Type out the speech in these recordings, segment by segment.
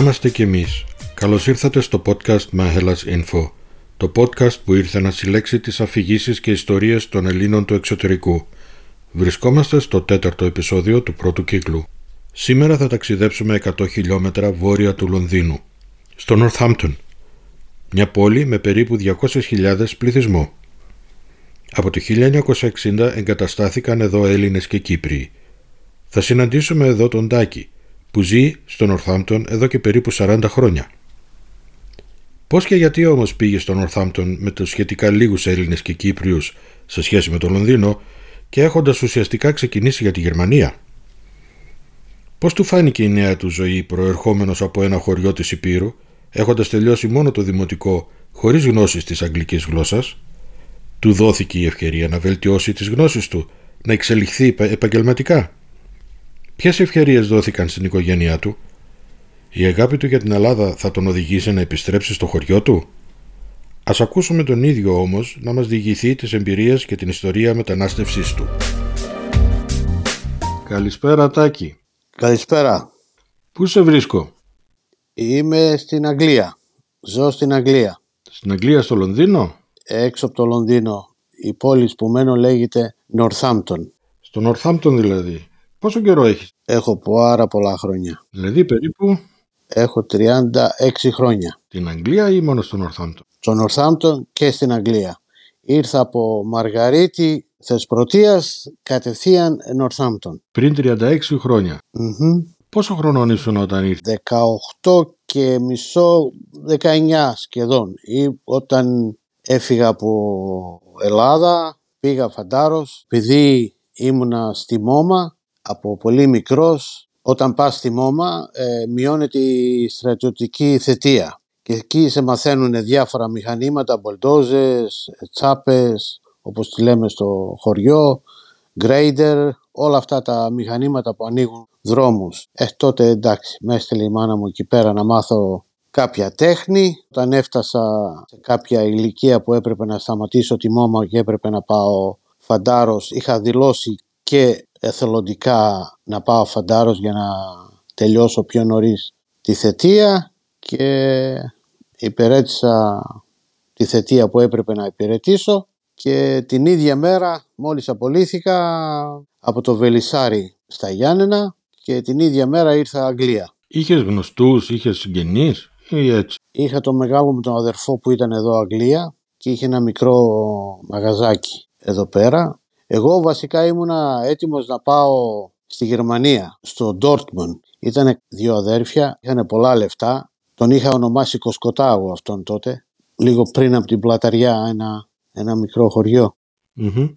Να είμαστε κι εμείς. Καλώς ήρθατε στο podcast Mahelas Info, το podcast που ήρθε να συλλέξει τις αφηγήσεις και ιστορίες των Ελλήνων του εξωτερικού. Βρισκόμαστε στο τέταρτο επεισόδιο του πρώτου κύκλου. Σήμερα θα ταξιδέψουμε 100 χιλιόμετρα βόρεια του Λονδίνου, στο Northampton, μια πόλη με περίπου 200.000 πληθυσμό. Από το 1960 εγκαταστάθηκαν εδώ Έλληνες και Κύπριοι. Θα συναντήσουμε εδώ τον Τάκη, που ζει στο Νορθάμπτον εδώ και περίπου 40 χρόνια. Πώς και γιατί όμως πήγε στο Νορθάμπτον με τους σχετικά λίγους Έλληνες και Κύπριους σε σχέση με το Λονδίνο και έχοντας ουσιαστικά ξεκινήσει για τη Γερμανία; Πώς του φάνηκε η νέα του ζωή προερχόμενος από ένα χωριό της Υπήρου, έχοντας τελειώσει μόνο το δημοτικό χωρίς γνώσεις της αγγλικής γλώσσας, του δόθηκε η ευκαιρία να βελτιώσει τις γνώσεις του, να εξελιχθεί επαγγελματικά; Ποιες ευκαιρίες δόθηκαν στην οικογένειά του; Η αγάπη του για την Ελλάδα θα τον οδηγήσει να επιστρέψει στο χωριό του; Ας ακούσουμε τον ίδιο όμως να μας διηγηθεί τις εμπειρίες και την ιστορία μετανάστευσής του. Καλησπέρα Τάκη. Καλησπέρα. Πού σε βρίσκω; Είμαι στην Αγγλία. Ζω στην Αγγλία. Στην Αγγλία στο Λονδίνο; Έξω από το Λονδίνο. Η πόλη που μένω λέγεται Northampton. Στο Northampton δηλαδή. Πόσο καιρό έχεις; Έχω πάρα πολλά χρόνια. Δηλαδή περίπου; Έχω 36 χρόνια. την Αγγλία ή μόνο στο Northampton. Στο Northampton και στην Αγγλία. Ήρθα από Μαργαρίτη Θεσπρωτείας κατευθείαν Northampton. Πριν 36 χρόνια. Μμμ. Πόσο χρονών ήσουν όταν ήρθες; 18 και μισό, 19 σχεδόν. Ή όταν έφυγα από Ελλάδα, πήγα φαντάρος, επειδή ήμουνα στη Μόμα, από πολύ μικρός, όταν πας στη Μόμα, ε, μειώνεται η στρατιωτική θετία. Και εκεί σε μαθαίνουν διάφορα μηχανήματα, μπολντόζες, τσάπες, όπως τη λέμε στο χωριό, γκρέιντερ, όλα αυτά τα μηχανήματα που ανοίγουν δρόμους. Ε, τότε εντάξει, με έστειλε η μάνα μου εκεί πέρα να μάθω κάποια τέχνη. Όταν έφτασα σε κάποια ηλικία που έπρεπε να σταματήσω τη μόμα και έπρεπε να πάω φαντάρος, είχα δηλώσει και εθελοντικά να πάω φαντάρος για να τελειώσω πιο νωρίς τη θετία και υπηρέτησα τη θετία που έπρεπε να υπηρετήσω και την ίδια μέρα μόλις απολύθηκα από το Βελισάρι στα Γιάννενα και την ίδια μέρα ήρθα Αγγλία. Είχες γνωστούς, είχες συγγενείς ή έτσι; Είχα τον μεγάλο μου τον αδερφό που ήταν εδώ Αγγλία και είχε ένα μικρό μαγαζάκι εδώ πέρα. Εγώ βασικά ήμουνα έτοιμος να πάω στη Γερμανία, στο Dortmund. Ήταν δύο αδέρφια, είχαν πολλά λεφτά. Τον είχα ονομάσει Κοσκοτάγο αυτόν τότε, λίγο πριν από την Πλαταριά, ένα, ένα μικρό χωριό. Μμμ.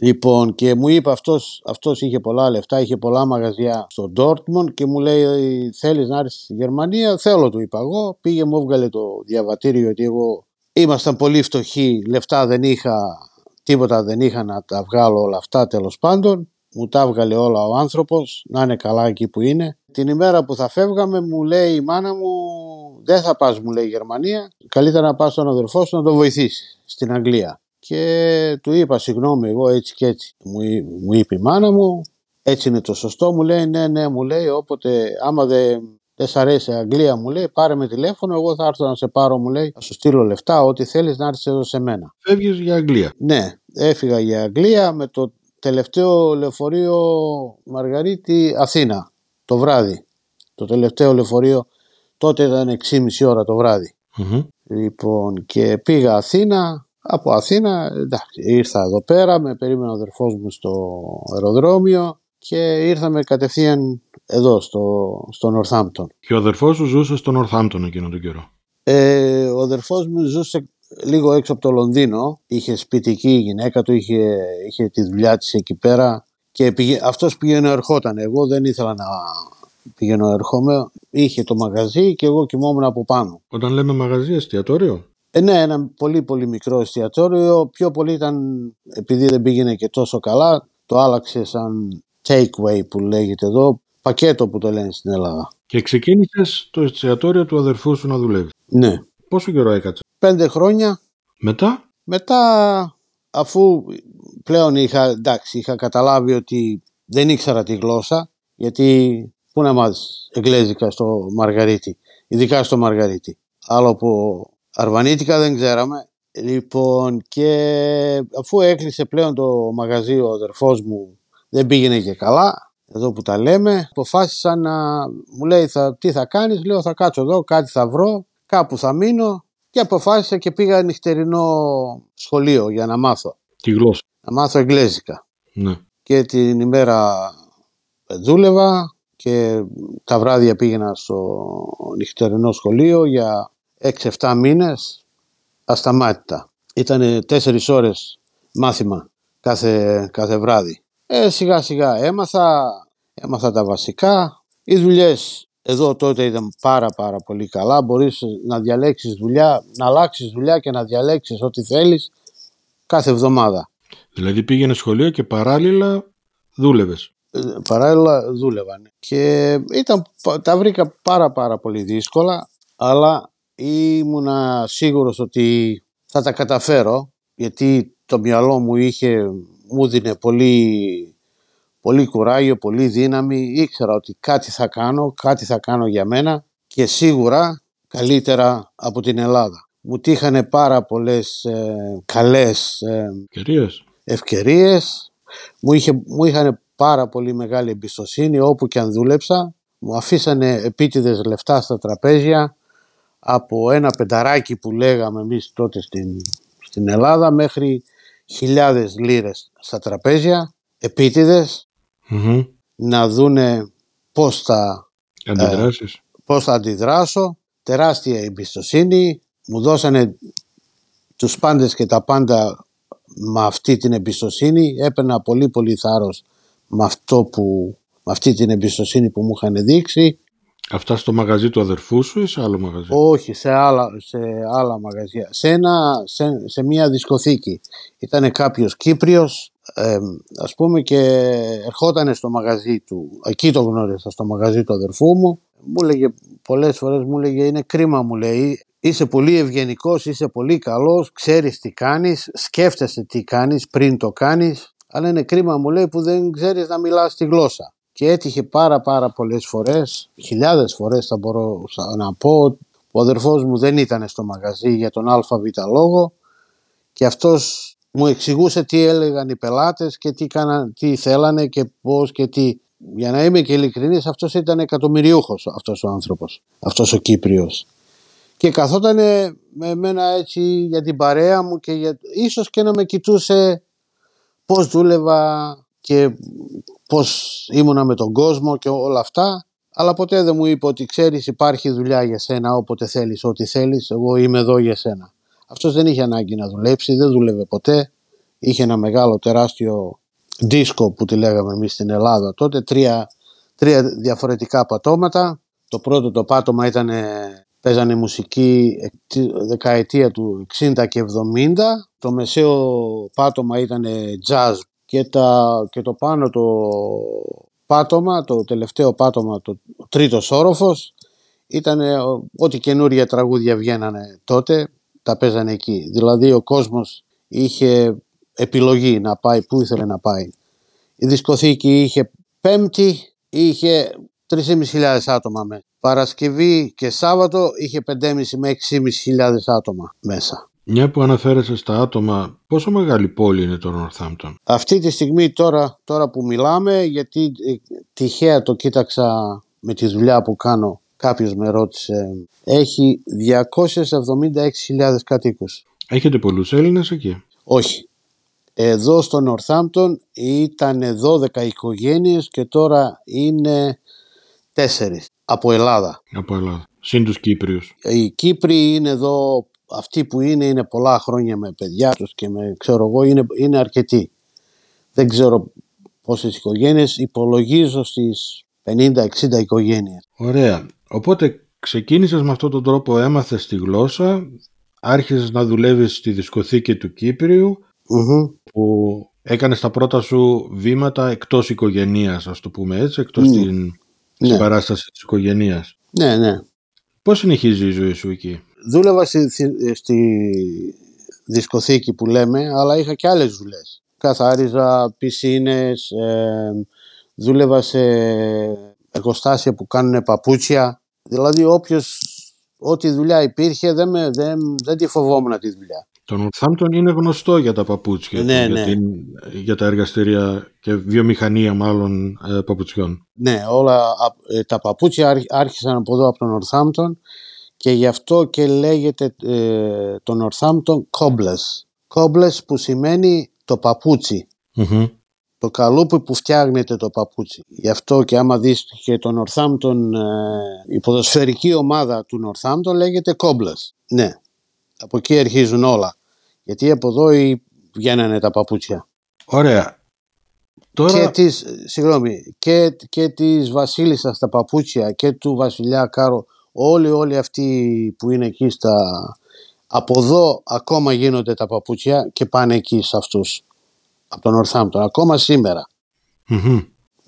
Λοιπόν, και μου είπε αυτός, αυτός είχε πολλά λεφτά, είχε πολλά μαγαζιά στο Dortmund και μου λέει θέλεις να έρθεις στη Γερμανία, θέλω του είπα εγώ, πήγε μου έβγαλε το διαβατήριο γιατί εγώ ήμασταν πολύ φτωχοί, λεφτά δεν είχα, τίποτα δεν είχα να τα βγάλω όλα αυτά τέλος πάντων, μου τα έβγαλε όλα ο άνθρωπος, να είναι καλά εκεί που είναι. Την ημέρα που θα φεύγαμε μου λέει η μάνα μου δεν θα πας μου λέει Γερμανία, καλύτερα να πας στον αδερφό σου να τον βοηθήσεις στην Αγγλία και του είπα συγγνώμη εγώ έτσι και έτσι. Μου, εί- μου είπε η μάνα μου, έτσι είναι το σωστό, μου λέει ναι ναι μου λέει όποτε άμα δεν δεν σ' αρέσει η Αγγλία μου λέει πάρε με τηλέφωνο εγώ θα έρθω να σε πάρω μου λέει θα σου στείλω λεφτά ό,τι θέλεις να έρθεις εδώ σε μένα. Φεύγεις για Αγγλία. Ναι, έφυγα για Αγγλία με το τελευταίο λεωφορείο Μαργαρίτη Αθήνα το βράδυ. Το τελευταίο λεωφορείο τότε ήταν 6,5 ώρα το βράδυ. Μμμ. Λοιπόν, και πήγα Αθήνα. Από Αθήνα, εντάξει, ήρθα εδώ πέρα, με περίμενε ο αδερφός μου στο αεροδρόμιο και ήρθαμε κατευθείαν εδώ, στο, στο Northampton. Και ο αδερφός σου ζούσε στο Northampton εκείνο τον καιρό; Ε, ο αδερφός μου ζούσε λίγο έξω από το Λονδίνο, είχε σπίτι εκεί, η γυναίκα του είχε, είχε τη δουλειά της εκεί πέρα και πήγε, αυτός πήγαινε ερχόταν. Εγώ δεν ήθελα να πηγαίνω ερχόμαι, είχε το μαγαζί και εγώ κοιμόμουν από πάνω. Όταν λέμε μαγαζί, εστιατόριο; Ε, ναι, ένα πολύ πολύ μικρό εστιατόριο. Πιο πολύ ήταν, επειδή δεν πήγαινε και τόσο καλά, το άλλαξε σαν takeaway που λέγεται εδώ, πακέτο που το λένε στην Ελλάδα. Και ξεκίνησες το εστιατόριο του αδερφού σου να δουλεύεις. Ναι. Πόσο καιρό έκατσε; Πέντε χρόνια Μετά, μετά, αφού πλέον είχα, εντάξει, είχα καταλάβει ότι δεν ήξερα τη γλώσσα, γιατί πού να μάθεις εγγλέζικα στο Μαργαρίτη. ειδικά στο Μαργαρίτη. Άλλο από αρβανίτικα δεν ξέραμε. Λοιπόν και αφού έκλεισε πλέον το μαγαζί ο αδερφός μου δεν πήγαινε και καλά εδώ που τα λέμε αποφάσισα να μου λέει θα, τι θα κάνεις; Λέω θα κάτσω εδώ κάτι θα βρω κάπου θα μείνω και αποφάσισα και πήγα νυχτερινό σχολείο για να μάθω. Τη γλώσσα. Να μάθω εγγλέζικα. Ναι. Και την ημέρα δούλευα και τα βράδια πήγαινα στο νυχτερινό σχολείο για 6-7 μήνες ασταμάτητα. Ήταν 4 ώρες μάθημα κάθε, κάθε βράδυ. Ε, σιγά σιγά έμαθα, έμαθα τα βασικά. Οι δουλειές εδώ τότε ήταν πάρα πάρα πολύ καλά. Μπορείς να διαλέξεις δουλειά, να αλλάξεις δουλειά και να διαλέξεις ό,τι θέλεις κάθε εβδομάδα. Δηλαδή πήγαινες σχολείο και παράλληλα δούλευες. Ε, παράλληλα δούλευαν. Ναι. Και ήταν, τα βρήκα πάρα πάρα πολύ δύσκολα, αλλά ήμουνα σίγουρος ότι θα τα καταφέρω, γιατί το μυαλό μου είχε, μου δίνε πολύ πολύ κουράγιο, πολύ δύναμη. Ήξερα ότι κάτι θα κάνω, κάτι θα κάνω για μένα και σίγουρα καλύτερα από την Ελλάδα. Μου τύχανε πάρα πολλές ε, καλές ε, ευκαιρίες. Μου, είχε, μου είχαν πάρα πολύ μεγάλη εμπιστοσύνη όπου και αν δούλεψα. Μου αφήσανε επίτηδες λεφτά στα τραπέζια από ένα πενταράκι που λέγαμε εμείς τότε στην, στην Ελλάδα μέχρι χιλιάδες λίρες στα τραπέζια επίτηδες να δούνε πώς θα, Αντιδράσεις. Ε, πώς θα αντιδράσω. Τεράστια εμπιστοσύνη. Μου δώσανε τους πάντες και τα πάντα με αυτή την εμπιστοσύνη. Έπαιρνα πολύ πολύ θάρρος με, αυτό που, με αυτή την εμπιστοσύνη που μου είχαν δείξει. Αυτά στο μαγαζί του αδερφού σου ή σε άλλο μαγαζί; Όχι, σε άλλα, σε άλλα μαγαζιά. Σε, ένα, σε, σε μια δισκοθήκη. Ήταν κάποιος Κύπριος ε, ας πούμε και ερχόταν στο μαγαζί του, εκεί το γνώρισα στο μαγαζί του αδερφού μου, μου έλεγε πολλές φορές μου έλεγε είναι κρίμα μου λέει, είσαι πολύ ευγενικός, είσαι πολύ καλός, ξέρεις τι κάνεις, σκέφτεσαι τι κάνεις πριν το κάνεις, αλλά είναι κρίμα μου λέει που δεν ξέρεις να μιλάς τη γλώσσα. Και έτυχε πάρα πάρα πολλές φορές, χιλιάδες φορές θα μπορώ να πω, ο αδερφός μου δεν ήταν στο μαγαζί για τον ΑΒ λόγο και αυτός μου εξηγούσε τι έλεγαν οι πελάτες και τι, κάναν, τι θέλανε και πώς και τι. Για να είμαι και ειλικρινής, αυτός ήταν εκατομμυριούχος αυτός ο άνθρωπος, αυτός ο Κύπριος. Και καθόταν με μένα έτσι για την παρέα μου και για... ίσως και να με κοιτούσε πώς δούλευα και πώς ήμουνα με τον κόσμο και όλα αυτά. Αλλά ποτέ δεν μου είπε ότι ξέρεις υπάρχει δουλειά για σένα όποτε θέλεις, ό,τι θέλεις, εγώ είμαι εδώ για σένα. Αυτός δεν είχε ανάγκη να δουλέψει, δεν δούλευε ποτέ. Είχε ένα μεγάλο τεράστιο δίσκο που τη λέγαμε εμείς στην Ελλάδα τότε, τρία, τρία διαφορετικά πατώματα. Το πρώτο το πάτωμα ήταν, παίζανε μουσική δεκαετία του 60 και 70. Το μεσαίο πάτωμα ήταν jazz και, τα, και το πάνω το πάτωμα, το τελευταίο πάτωμα, το τρίτος όροφος, ήταν ό,τι καινούρια τραγούδια βγαίνανε τότε τα παίζανε εκεί. Δηλαδή ο κόσμος είχε επιλογή να πάει που ήθελε να πάει. Η δισκοθήκη είχε πέμπτη, είχε 3.500 άτομα μέσα. Παρασκευή και Σάββατο είχε 5.500 με 6.500 άτομα μέσα. Μια που αναφέρεσαι στα άτομα, πόσο μεγάλη πόλη είναι το Northampton? Αυτή τη στιγμή τώρα, τώρα που μιλάμε, γιατί ε, τυχαία το κοίταξα με τη δουλειά που κάνω κάποιος με ρώτησε, έχει 276.000 κατοίκους. Έχετε πολλούς Έλληνες εκεί; Όχι. Εδώ στο Νορθάμπτον ήταν 12 οικογένειες και τώρα είναι 4 από Ελλάδα. Από Ελλάδα. Συν τους Κύπριους. Οι Κύπροι είναι εδώ, αυτοί που είναι είναι πολλά χρόνια με παιδιά τους και με ξέρω εγώ είναι, είναι αρκετοί. Δεν ξέρω πόσες οικογένειες, υπολογίζω στις 50-60 οικογένειες. Ωραία. Οπότε ξεκίνησες με αυτόν τον τρόπο, έμαθες τη γλώσσα, άρχισες να δουλεύεις στη δισκοθήκη του κυπριου που έκανες τα πρώτα σου βήματα εκτός οικογενείας, ας το πούμε έτσι, εκτός mm. την ναι. συμπαράσταση της οικογενείας. Ναι, ναι. Πώς συνεχίζει η ζωή σου εκεί; Δούλευα στη, στη δισκοθήκη που λέμε, αλλά είχα και άλλες δουλειές. Καθάριζα πισίνες, ε, δούλευα σε εργοστάσια που κάνουν παπούτσια. Δηλαδή όποιος ό,τι δουλειά υπήρχε δεν, με, δεν, δεν τη φοβόμουν τη δουλειά. Το Northampton είναι γνωστό για τα παπούτσια, Ναι, για, ναι. την, για τα εργαστήρια και βιομηχανία μάλλον ε, παπουτσιών. Ναι, όλα α- ε, τα παπούτσια άρχ- άρχισαν από εδώ από το Northampton και γι' αυτό και λέγεται ε, το Northampton Cobbles. Cobbles που σημαίνει το παπούτσι. Μμμ. το καλούπι που φτιάχνεται το παπούτσι. Γι' αυτό και άμα δεις και το Northampton, ε, η ποδοσφαιρική ομάδα του Northampton λέγεται Cobblers. Ναι, από εκεί αρχίζουν όλα. Γιατί από εδώ οι- βγαίνανε τα παπούτσια. Ωραία. Τώρα, Και της, συγγνώμη, και, και της βασίλισσας τα παπούτσια και του βασιλιά Κάρο, όλοι όλοι αυτοί που είναι εκεί στα... Από εδώ ακόμα γίνονται τα παπούτσια και πάνε εκεί σε αυτούς. Από τον Northampton, ακόμα σήμερα. Μμμ.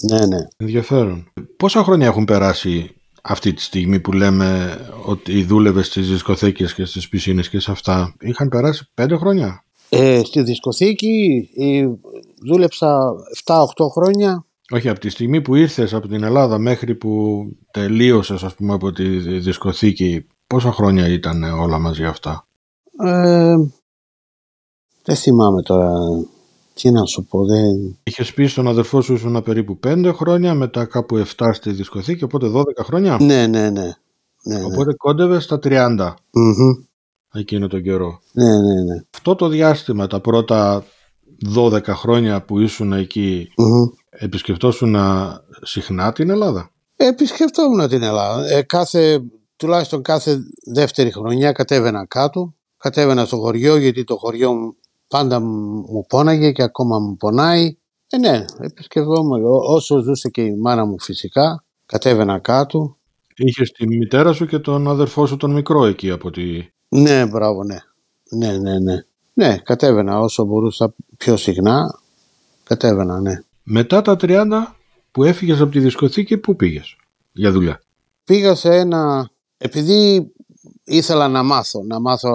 Ναι, ναι. ενδιαφέρον. Πόσα χρόνια έχουν περάσει αυτή τη στιγμή που λέμε ότι δούλευε στις δισκοθήκες και στις πισίνες και σε αυτά; Είχαν περάσει πέντε χρόνια; Ε, στη δισκοθήκη ε, δούλεψα 7-8 χρόνια. Όχι, από τη στιγμή που ήρθες από την Ελλάδα μέχρι που τελείωσες ας πούμε από τη δισκοθήκη, πόσα χρόνια ήταν όλα μαζί αυτά; Ε, δεν θυμάμαι τώρα τι να σου πω. Δεν... Είχες πει στον αδερφό σου ήσουν περίπου πέντε χρόνια, μετά κάπου 7 στη δισκοθήκη, οπότε 12 χρόνια; Ναι, ναι, ναι. ναι, ναι. Οπότε κόντευε στα 30 Μμμ. εκείνο τον καιρό. ναι, ναι, ναι. Αυτό το διάστημα, τα πρώτα 12 χρόνια που ήσουν εκεί, Μμμ. επισκεφτόσουν συχνά την Ελλάδα; Επισκεφτόμουν την Ελλάδα. Ε, κάθε, τουλάχιστον κάθε δεύτερη χρονιά κατέβαινα κάτω. Κατέβαινα στο χωριό γιατί το χωριό μου πάντα μου πόναγε και ακόμα μου πονάει. Ε, ναι, επισκεφτόμουν Ό- όσο ζούσε και η μάνα μου φυσικά. Κατέβαινα κάτω. Είχες τη μητέρα σου και τον αδερφό σου τον μικρό εκεί από τη. Ναι, μπράβο, ναι. Ναι, ναι, ναι. Ναι, κατέβαινα όσο μπορούσα πιο συχνά. Κατέβαινα, ναι. Μετά τα 30 που έφυγες από τη δισκοθήκη, πού πήγες για δουλειά; Πήγα σε ένα... Επειδή ήθελα να μάθω, να μάθω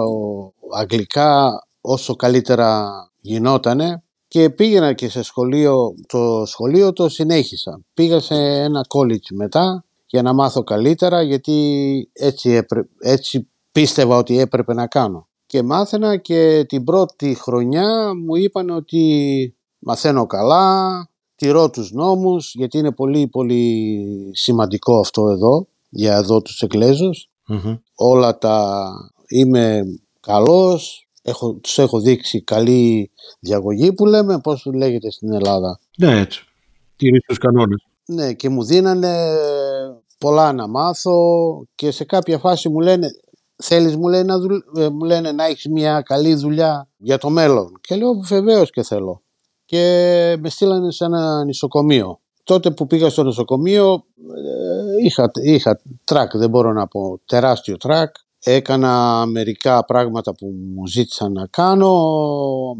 αγγλικά όσο καλύτερα γινότανε και πήγαινα και σε σχολείο, το σχολείο το συνέχισα. Πήγα σε ένα college μετά για να μάθω καλύτερα γιατί έτσι, έπρε- έτσι πίστευα ότι έπρεπε να κάνω. Και μάθαινα και την πρώτη χρονιά μου είπαν ότι μαθαίνω καλά, τηρώ τους νόμους γιατί είναι πολύ πολύ σημαντικό αυτό εδώ για εδώ τους Εγγλέζους Μμμ. όλα τα είμαι καλός έχω, τους έχω δείξει καλή διαγωγή που λέμε πώς λέγεται στην Ελλάδα Ναι, έτσι. Τηρείς τους κανόνες. ναι και μου δίνανε πολλά να μάθω και σε κάποια φάση μου λένε θέλεις μου, λένε, να, δουλ... ε, μου λένε να έχεις μια καλή δουλειά για το μέλλον. Και λέω βεβαίως και θέλω. Και με στείλανε σε ένα νοσοκομείο. Τότε που πήγα στο νοσοκομείο ε, είχα, είχα τρακ δεν μπορώ να πω τεράστιο τρακ. Έκανα μερικά πράγματα που μου ζήτησαν να κάνω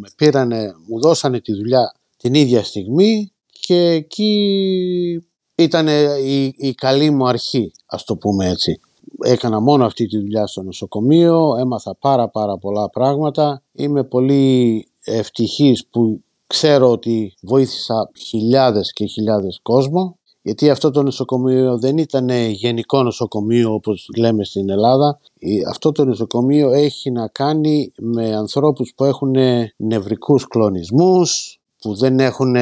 με πήρανε, μου δώσανε τη δουλειά την ίδια στιγμή και εκεί ήταν η, η καλή μου αρχή ας το πούμε έτσι έκανα μόνο αυτή τη δουλειά στο νοσοκομείο, έμαθα πάρα πάρα πολλά πράγματα. Είμαι πολύ ευτυχής που ξέρω ότι βοήθησα χιλιάδες και χιλιάδες κόσμο γιατί αυτό το νοσοκομείο δεν ήταν γενικό νοσοκομείο όπως λέμε στην Ελλάδα. Η- Αυτό το νοσοκομείο έχει να κάνει με ανθρώπους που έχουν νευρικούς κλονισμούς, που δεν έχουν,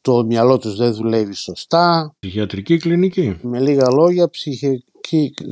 το μυαλό τους δεν δουλεύει σωστά, Ψυχιατρική κλινική. με λίγα λόγια, ψυχική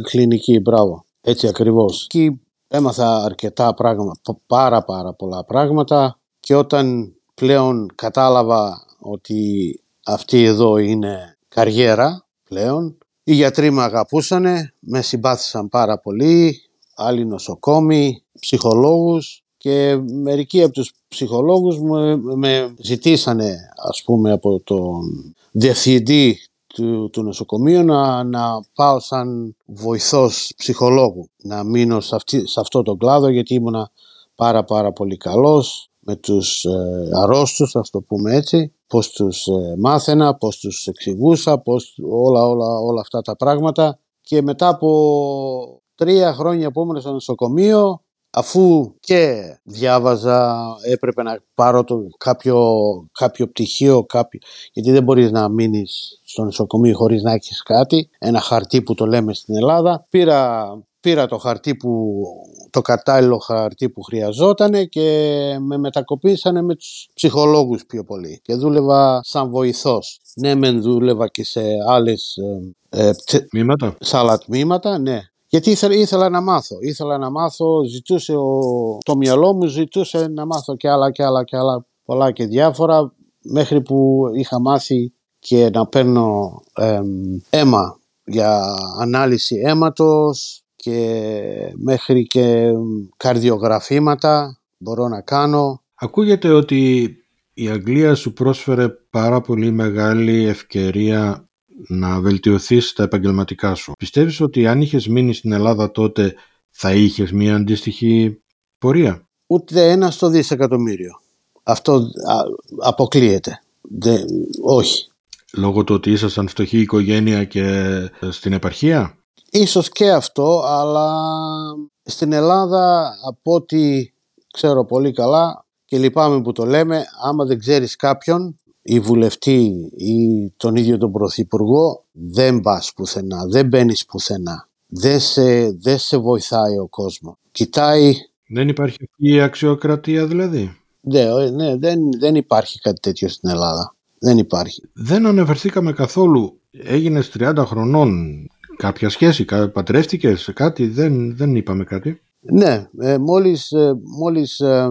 κλινική, μπράβο. Έτσι ακριβώς. Εκεί έμαθα αρκετά πράγματα, π- πάρα πάρα πολλά πράγματα και όταν πλέον κατάλαβα ότι αυτή εδώ είναι καριέρα πλέον, οι γιατροί με αγαπούσανε, με συμπάθησαν πάρα πολύ, άλλοι νοσοκόμοι, ψυχολόγους και μερικοί από τους ψυχολόγους με, με ζητήσανε ας πούμε από τον διευθυντή του, του νοσοκομείου να, να πάω σαν βοηθός ψυχολόγου. Να μείνω σε, αυτή, σε αυτό το κλάδο γιατί ήμουνα πάρα πάρα πολύ καλός με τους ε, αρρώστους ας το πούμε έτσι πώς τους ε, μάθαινα, πώς τους εξηγούσα πώς, όλα, όλα, όλα αυτά τα πράγματα. Και μετά από τρία χρόνια που ήμουν στο νοσοκομείο αφού και διάβαζα έπρεπε να πάρω το, κάποιο, κάποιο πτυχίο κάποιο, γιατί δεν μπορείς να μείνεις στο νοσοκομείο χωρίς να έχεις κάτι ένα χαρτί που το λέμε στην Ελλάδα πήρα πήρα το χαρτί που το κατάλληλο χαρτί που χρειαζόταν και με μετακοπήσανε με τους ψυχολόγους πιο πολύ και δούλευα σαν βοηθός. Ναι, μεν δούλευα και σε άλλες ε, τμήματα. σε άλλα τμήματα, ναι. Γιατί ήθελα, ήθελα να μάθω, ήθελα να μάθω, ζητούσε ο, το μυαλό μου, ζητούσε να μάθω και άλλα και άλλα και άλλα πολλά και διάφορα μέχρι που είχα μάθει και να παίρνω αίμα για ανάλυση αίματος και μέχρι και καρδιογραφήματα μπορώ να κάνω. Ακούγεται ότι η Αγγλία σου πρόσφερε πάρα πολύ μεγάλη ευκαιρία να βελτιωθείς τα επαγγελματικά σου. Πιστεύεις ότι αν είχες μείνει στην Ελλάδα τότε θα είχες μια αντίστοιχη πορεία; Ούτε ένα στο δισεκατομμύριο. Αυτό αποκλείεται. όχι. Λόγω του ότι ήσασταν φτωχή οικογένεια και στην επαρχία; Ίσως και αυτό, αλλά στην Ελλάδα από ό,τι ξέρω πολύ καλά και λυπάμαι που το λέμε, άμα δεν ξέρεις κάποιον ή βουλευτή ή τον ίδιο τον πρωθυπουργό, δεν πας πουθενά, δεν μπαίνεις πουθενά. Δεν σε, δεν σε βοηθάει ο κόσμος. Κοιτάει... Δεν υπάρχει η αξιοκρατία δηλαδή; Ναι, ναι δεν, δεν υπάρχει κάτι τέτοιο στην Ελλάδα. Δεν υπάρχει. Δεν αναφερθήκαμε καθόλου. Έγινε 30 χρονών. Κάποια σχέση, παντρεύτηκες, κάτι, δεν, δεν είπαμε κάτι. Ναι, ε, μόλις, ε, μόλις ε,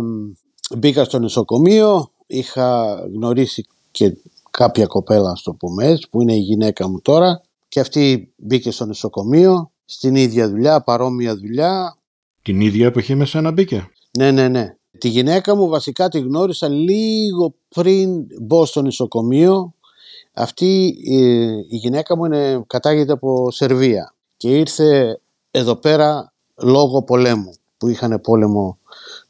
μπήκα στο νοσοκομείο είχα γνωρίσει και κάποια κοπέλα, στο πούμε έτσι, που είναι η γυναίκα μου τώρα και αυτή μπήκε στο νοσοκομείο στην ίδια δουλειά, παρόμοια δουλειά. Την ίδια εποχή με σένα μπήκε; Ναι, ναι, ναι. Τη γυναίκα μου βασικά τη γνώρισα λίγο πριν μπω στο νοσοκομείο. Αυτή η γυναίκα μου είναι, κατάγεται από Σερβία και ήρθε εδώ πέρα λόγω πολέμου που είχαν πόλεμο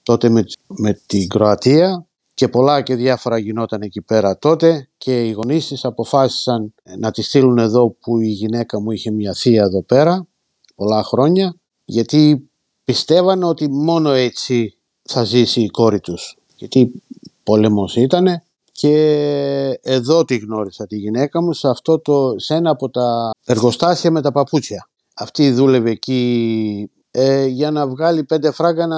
τότε με, με την Κροατία και πολλά και διάφορα γινόταν εκεί πέρα τότε και οι γονείς της αποφάσισαν να τη στείλουν εδώ που η γυναίκα μου είχε μια θεία εδώ πέρα πολλά χρόνια γιατί πιστεύαν ότι μόνο έτσι θα ζήσει η κόρη τους γιατί πόλεμος ήτανε και εδώ τη γνώρισα τη γυναίκα μου σε, αυτό το, σε ένα από τα εργοστάσια με τα παπούτσια. Αυτή δούλευε εκεί ε, για να βγάλει πέντε φράγκα να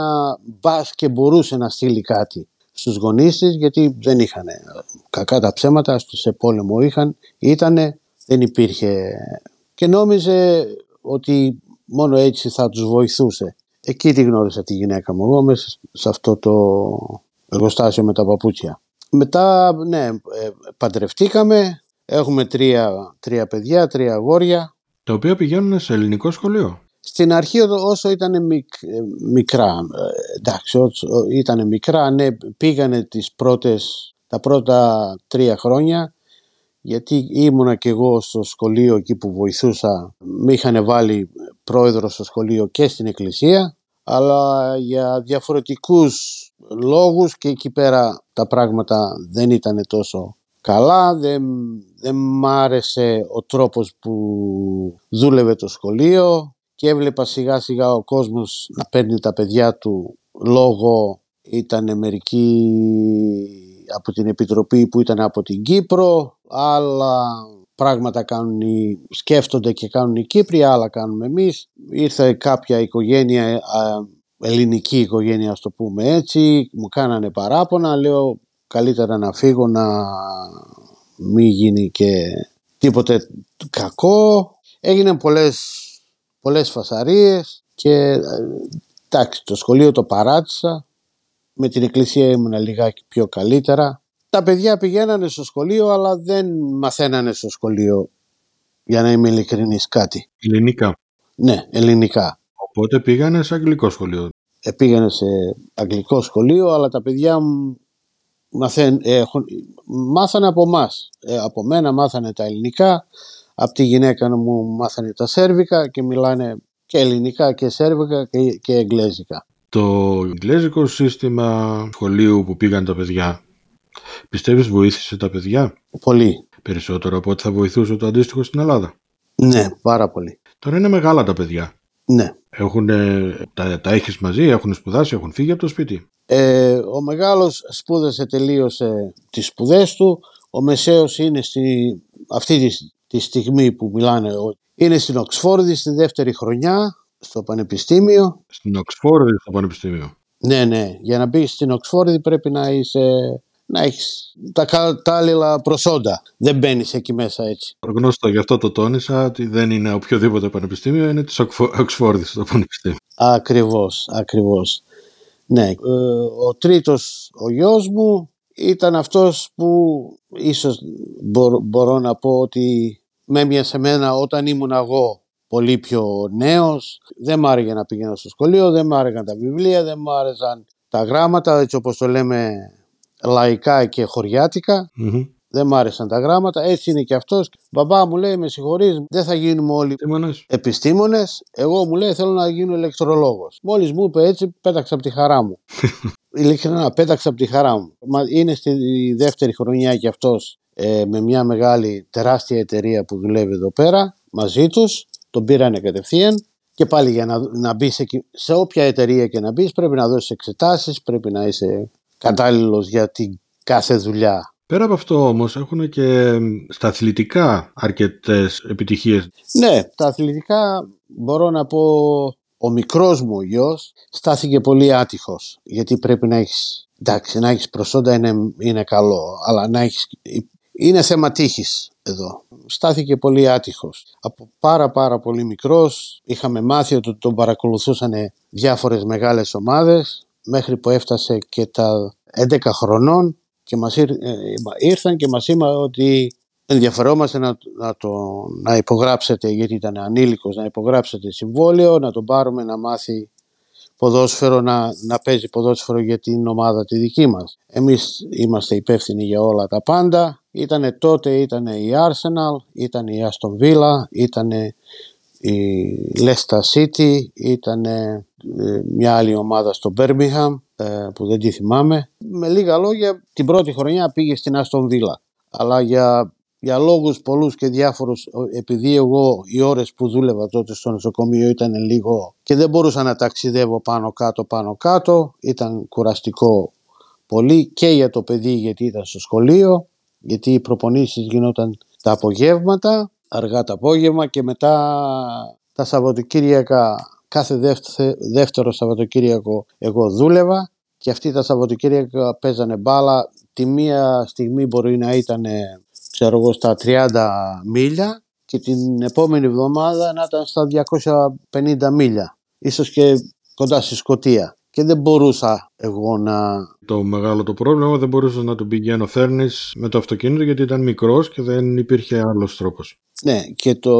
μπας και μπορούσε να στείλει κάτι στους γονείς της γιατί δεν είχαν κακά τα ψέματα, σε πόλεμο είχαν, ήτανε, δεν υπήρχε και νόμιζε ότι μόνο έτσι θα τους βοηθούσε. Εκεί τη γνώρισα τη γυναίκα μου εγώ μέσα σε αυτό το εργοστάσιο με τα παπούτσια. Μετά, ναι, ε, παντρευτήκαμε, έχουμε τρία, τρία παιδιά, τρία αγόρια. Τα οποία πηγαίνουν σε ελληνικό σχολείο. Στην αρχή όσο ήταν μικρά, ε, εντάξει, όσο ήταν μικρά, ναι, πήγανε τις πρώτες, τα πρώτα τρία χρόνια, γιατί ήμουνα και εγώ στο σχολείο εκεί που βοηθούσα, με είχαν βάλει πρόεδρο στο σχολείο και στην εκκλησία, αλλά για διαφορετικούς λόγους και εκεί πέρα τα πράγματα δεν ήταν τόσο καλά, δεν, δεν μ' άρεσε ο τρόπος που δούλευε το σχολείο, και έβλεπα σιγά σιγά ο κόσμος να παίρνει τα παιδιά του λόγω ήταν μερικοί από την Επιτροπή που ήταν από την Κύπρο, άλλα πράγματα κάνουν οι, σκέφτονται και κάνουν οι Κύπροι, άλλα κάνουμε εμείς. Ήρθε κάποια οικογένεια, ελληνική οικογένεια ας το πούμε έτσι, μου κάνανε παράπονα, λέω καλύτερα να φύγω να μην γίνει και τίποτε κακό. Έγιναν πολλές πολλές φασαρίες και ε, εντάξει το σχολείο το παράτησα με την εκκλησία ήμουν λιγάκι πιο καλύτερα τα παιδιά πηγαίνανε στο σχολείο αλλά δεν μαθαίνανε στο σχολείο για να είμαι ειλικρινής κάτι Ελληνικά Ναι, ελληνικά Οπότε πήγανε σε αγγλικό σχολείο ε, Πήγανε σε αγγλικό σχολείο αλλά τα παιδιά μου μαθαίν, ε, μάθανε από εμάς. Ε, από μένα μάθανε τα ελληνικά από τη γυναίκα μου μάθανε τα σέρβικα και μιλάνε και ελληνικά και σέρβικα και, και εγγλέζικα. Το εγγλέζικο σύστημα σχολείου που πήγαν τα παιδιά, πιστεύεις βοήθησε τα παιδιά; Πολύ. Περισσότερο από ό,τι θα βοηθούσε το αντίστοιχο στην Ελλάδα. Ναι, πάρα πολύ. Τώρα είναι μεγάλα τα παιδιά. Ναι. Έχουν, τα, τα έχεις μαζί, έχουν σπουδάσει, έχουν φύγει από το σπίτι; Ε, ο μεγάλος σπούδασε, τελείωσε τις σπουδές του. Ο μεσαίος είναι στη, αυτή τη, τη στιγμή που μιλάνε είναι στην Οξφόρδη στη δεύτερη χρονιά στο πανεπιστήμιο. Στην Οξφόρδη στο πανεπιστήμιο. Ναι, ναι. Για να μπει στην Οξφόρδη πρέπει να είσαι να έχεις τα κατάλληλα προσόντα. Δεν μπαίνεις εκεί μέσα έτσι. Γνωστό, γι' αυτό το τόνισα ότι δεν είναι οποιοδήποτε πανεπιστήμιο, είναι της Οξφόρδης το πανεπιστήμιο. Ακριβώς, ακριβώς. Ναι, ε, ο τρίτος ο γιος μου ήταν αυτός που ίσως μπορώ να πω ότι με σε μένα όταν ήμουν εγώ πολύ πιο νέος. Δεν μ' άρεγε να πηγαίνω στο σχολείο, δεν μ' άρεγαν τα βιβλία, δεν μ' άρεσαν τα γράμματα, έτσι όπως το λέμε λαϊκά και χωριατικα Δεν μ' άρεσαν τα γράμματα, έτσι είναι και αυτός. Μπαμπά μου λέει: Με συγχωρείς, δεν θα γίνουμε όλοι επιστήμονες. Εγώ μου λέει: Θέλω να γίνω ηλεκτρολόγος. Μόλις μου είπε έτσι, πέταξα από τη χαρά μου. Ειλικρινά, πέταξα από τη χαρά μου. Είναι στη δεύτερη χρονιά κι αυτός ε, με μια μεγάλη τεράστια εταιρεία που δουλεύει εδώ πέρα μαζί τους. Τον πήρανε κατευθείαν και πάλι για να, να μπεις σε, σε όποια εταιρεία και να μπεις, πρέπει να δώσεις εξετάσεις, πρέπει να είσαι κατάλληλος για την κάθε δουλειά. Πέρα από αυτό όμως έχουν και στα αθλητικά αρκετές επιτυχίες. Ναι, τα αθλητικά μπορώ να πω ο μικρός μου ο γιος στάθηκε πολύ άτυχος γιατί πρέπει να έχεις, εντάξει να έχεις προσόντα είναι, είναι καλό αλλά να έχεις, είναι θέμα τύχης εδώ. Στάθηκε πολύ άτυχος. Από πάρα πάρα πολύ μικρός είχαμε μάθει ότι τον παρακολουθούσαν διάφορες μεγάλες ομάδες μέχρι που έφτασε και τα 11 χρονών και μας ε, ήρθαν και μας είπαν ότι ενδιαφερόμαστε να, να, το, να υπογράψετε γιατί ήταν ανήλικος να υπογράψετε συμβόλαιο, να τον πάρουμε να μάθει ποδόσφαιρο, να, να παίζει ποδόσφαιρο για την ομάδα τη δική μας. Εμείς είμαστε υπεύθυνοι για όλα τα πάντα. Ήτανε τότε ήταν η Arsenal, ήταν η Aston Villa, ήταν η Leicester City, ήταν ε, μια άλλη ομάδα στο Birmingham ε, που δεν τη θυμάμαι. Με λίγα λόγια την πρώτη χρονιά πήγε στην Aston Villa. Αλλά για, για λόγους πολλούς και διάφορους επειδή εγώ οι ώρες που δούλευα τότε στο νοσοκομείο ήταν λίγο και δεν μπορούσα να ταξιδεύω πάνω κάτω πάνω κάτω ήταν κουραστικό πολύ και για το παιδί γιατί ήταν στο σχολείο γιατί οι προπονήσεις γινόταν τα απογεύματα αργά το απόγευμα και μετά τα Σαββατοκύριακα κάθε δεύτερο Σαββατοκύριακο εγώ δούλευα και αυτοί τα Σαββατοκύριακα παίζανε μπάλα. Τη μία στιγμή μπορεί να ήταν ξέρω εγώ στα 30 μίλια και την επόμενη εβδομάδα να ήταν στα 250 μίλια. Ίσως και κοντά στη Σκοτία και δεν μπορούσα εγώ να... Το μεγάλο το πρόβλημα δεν μπορούσα να τον πηγαίνω φέρνει με το αυτοκίνητο γιατί ήταν μικρός και δεν υπήρχε άλλος τρόπος. Ναι και το...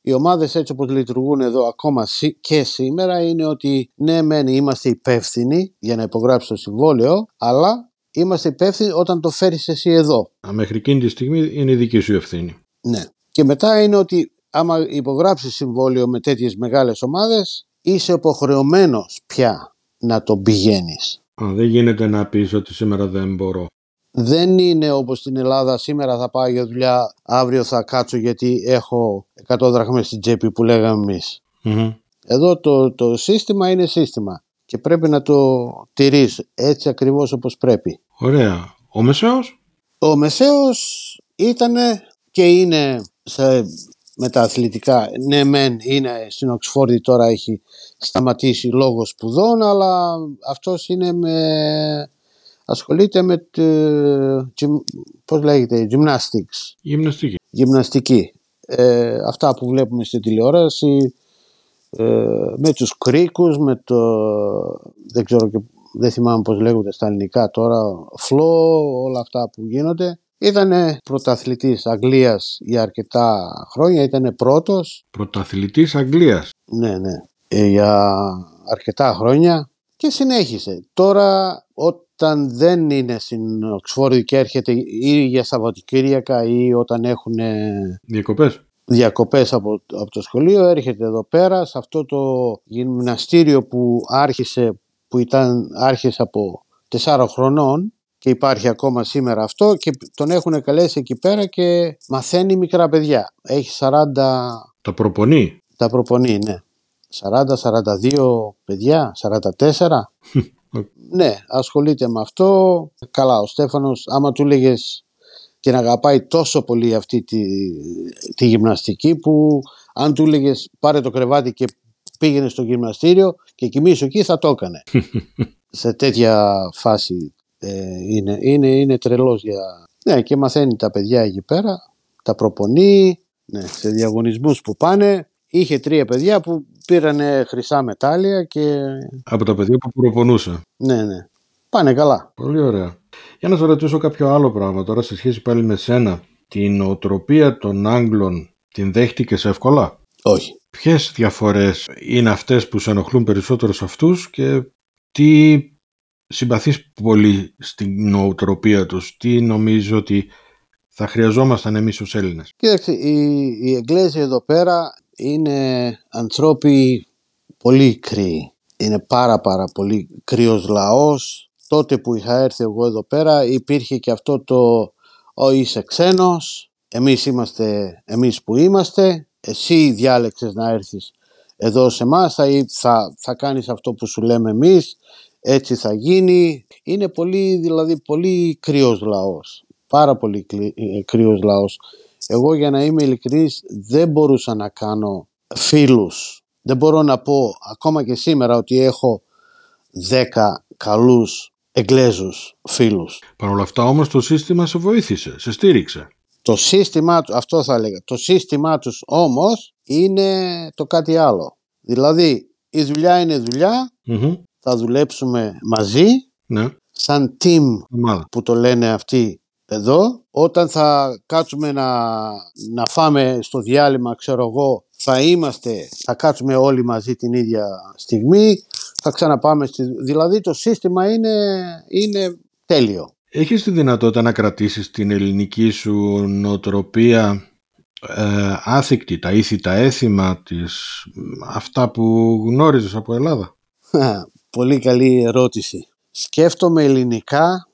οι ομάδες έτσι όπως λειτουργούν εδώ ακόμα και σήμερα είναι ότι ναι μεν είμαστε υπεύθυνοι για να υπογράψει το συμβόλαιο αλλά είμαστε υπεύθυνοι όταν το φέρεις εσύ εδώ. Α, μέχρι εκείνη τη στιγμή είναι η δική σου ευθύνη. Ναι και μετά είναι ότι άμα υπογράψεις συμβόλαιο με τέτοιες μεγάλες ομάδες είσαι υποχρεωμένος πια να το πηγαίνεις. δεν γίνεται να πεις ότι σήμερα δεν μπορώ. Δεν είναι όπως στην Ελλάδα σήμερα θα πάω για δουλειά, αύριο θα κάτσω γιατί έχω 100 δραχμές στην τσέπη που λέγαμε Εδώ το, το σύστημα είναι σύστημα και πρέπει να το τηρείς έτσι ακριβώς όπως πρέπει. Ωραία. Ο Μεσαίος; Ο Μεσαίος ήταν και είναι σε με τα αθλητικά. Ναι, μεν είναι στην Οξφόρδη τώρα έχει σταματήσει λόγω σπουδών, αλλά αυτός είναι με... ασχολείται με το... πώς λέγεται, gymnastics. Γυμναστική. Γυμναστική. Ε, αυτά που βλέπουμε στη τηλεόραση, ε, με τους κρίκους, με το... δεν ξέρω και δεν θυμάμαι πώς λέγονται στα ελληνικά τώρα, φλό, όλα αυτά που γίνονται. Ήταν πρωταθλητής Αγγλίας για αρκετά χρόνια, ήταν πρώτος. Πρωταθλητής Αγγλίας. Ναι, ναι. Ε, για αρκετά χρόνια και συνέχισε. Τώρα όταν δεν είναι στην Οξφόρδη και έρχεται ή για Σαββατοκύριακα ή όταν έχουν διακοπές, διακοπές από, από το σχολείο έρχεται εδώ πέρα σε αυτό το γυμναστήριο που άρχισε, που ήταν, άρχισε από 4 χρονών και υπάρχει ακόμα σήμερα αυτό και τον έχουν καλέσει εκεί πέρα και μαθαίνει μικρά παιδιά. Έχει 40... Τα προπονεί; Τα προπονεί, ναι. 40-42 παιδιά, 44. ναι, ασχολείται με αυτό. Καλά, ο Στέφανος, άμα του λέγες την αγαπάει τόσο πολύ αυτή τη, τη γυμναστική που αν του έλεγε πάρε το κρεβάτι και πήγαινε στο γυμναστήριο και κοιμήσου εκεί θα το έκανε. σε τέτοια φάση ε, είναι, είναι, είναι τρελός για... Ναι, και μαθαίνει τα παιδιά εκεί πέρα, τα προπονεί, ναι, σε διαγωνισμούς που πάνε. Είχε τρία παιδιά που πήραν χρυσά μετάλλια και... Από τα παιδιά που προπονούσε. Ναι, ναι. Πάνε καλά. Πολύ ωραία. Για να σα ρωτήσω κάποιο άλλο πράγμα τώρα σε σχέση πάλι με σένα. Την οτροπία των Άγγλων την δέχτηκες εύκολα; Όχι. Ποιες διαφορές είναι αυτές που σε ενοχλούν περισσότερο σε αυτούς και τι συμπαθείς πολύ στην νοοτροπία τους, τι νομίζω ότι θα χρειαζόμασταν εμείς ως Έλληνες; Κοίταξε, οι, οι Εγγλέζοι εδώ πέρα είναι ανθρώποι πολύ κρύοι. Είναι πάρα πάρα πολύ κρύος λαός. Τότε που είχα έρθει εγώ εδώ πέρα υπήρχε και αυτό το «Ο είσαι ξένος, εμείς είμαστε εμείς που είμαστε, εσύ διάλεξες να έρθεις εδώ σε εμάς, θα, θα, θα κάνεις αυτό που σου λέμε εμείς, έτσι θα γίνει. Είναι πολύ, δηλαδή, πολύ κρύος λαός. Πάρα πολύ ε, κρύος λαός. Εγώ για να είμαι ειλικρινής δεν μπορούσα να κάνω φίλους. Δεν μπορώ να πω ακόμα και σήμερα ότι έχω δέκα καλούς Εγγλέζους φίλους. Παρ' όλα αυτά όμως το σύστημα σε βοήθησε, σε στήριξε. Το σύστημά του, αυτό θα έλεγα, το σύστημά τους όμως είναι το κάτι άλλο. Δηλαδή η δουλειά είναι θα δουλέψουμε μαζί ναι. σαν team που το λένε αυτοί εδώ. Όταν θα κάτσουμε να, να φάμε στο διάλειμμα, ξέρω εγώ, θα είμαστε, θα κάτσουμε όλοι μαζί την ίδια στιγμή, θα ξαναπάμε στη... Δηλαδή το σύστημα είναι, είναι τέλειο. Έχεις τη δυνατότητα να κρατήσεις την ελληνική σου νοοτροπία ε, άθικτη, τα ήθη, τα έθιμα της, αυτά που γνώριζες από Ελλάδα; Πολύ καλή ερώτηση. Σκέφτομαι ελληνικά,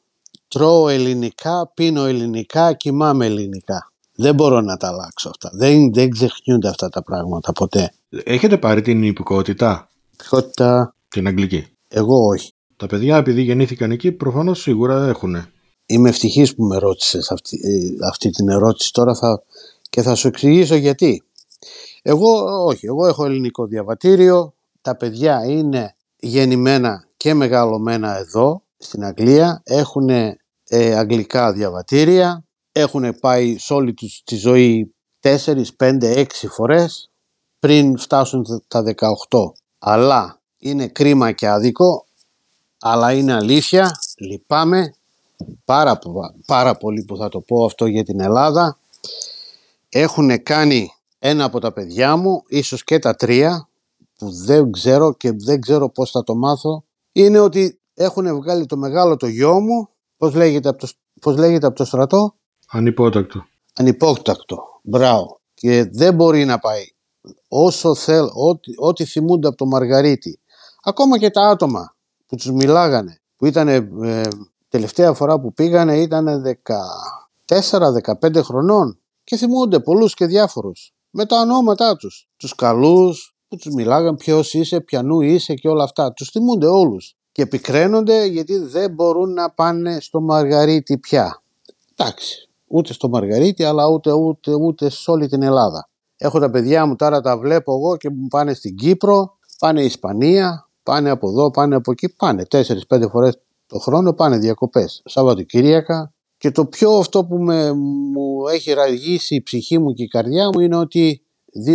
τρώω ελληνικά, πίνω ελληνικά, κοιμάμαι ελληνικά. Δεν μπορώ να τα αλλάξω αυτά. Δεν, δεν ξεχνιούνται αυτά τα πράγματα ποτέ. Έχετε πάρει την υπηκότητα; Υπηκότητα. Την αγγλική; Εγώ όχι. Τα παιδιά επειδή γεννήθηκαν εκεί προφανώς σίγουρα έχουν. Είμαι ευτυχής που με ρώτησες αυτή, ε, αυτή την ερώτηση τώρα θα, και θα σου εξηγήσω γιατί. Εγώ όχι, εγώ έχω ελληνικό διαβατήριο, τα παιδιά είναι γεννημένα και μεγαλωμένα εδώ στην Αγγλία, έχουν ε, αγγλικά διαβατήρια, έχουν πάει σε όλη τους τη ζωή 4, 5, 6 φορές πριν φτάσουν τα 18. Αλλά είναι κρίμα και άδικο, αλλά είναι αλήθεια, λυπάμαι πάρα, πάρα πολύ που θα το πω αυτό για την Ελλάδα. Έχουν κάνει ένα από τα παιδιά μου, ίσως και τα τρία, που δεν ξέρω και δεν ξέρω πώς θα το μάθω είναι ότι έχουν βγάλει το μεγάλο το γιο μου πώς λέγεται από το, πώς λέγεται από το στρατό; Ανυπότακτο. Ανυπότακτο, μπράβο. Και δεν μπορεί να πάει. Όσο θέλ, ό,τι, ό,τι θυμούνται από το Μαργαρίτη ακόμα και τα άτομα που τους μιλάγανε που ήταν ε, τελευταία φορά που πήγανε ήταν 14-15 χρονών και θυμούνται πολλούς και διάφορους. Με τα ονόματά τους. Τους καλούς, που τους μιλάγαν ποιος είσαι, πιανού είσαι και όλα αυτά. Τους θυμούνται όλους και επικραίνονται γιατί δεν μπορούν να πάνε στο Μαργαρίτη πια. Εντάξει, ούτε στο Μαργαρίτη αλλά ούτε, ούτε, ούτε σε όλη την Ελλάδα. Έχω τα παιδιά μου τώρα τα βλέπω εγώ και μου πάνε στην Κύπρο, πάνε Ισπανία, πάνε από εδώ, πάνε από εκεί, πάνε 4-5 φορές το χρόνο, πάνε διακοπές. Σαββατοκύριακα και το πιο αυτό που με, μου έχει ραγίσει η ψυχή μου και η καρδιά μου είναι ότι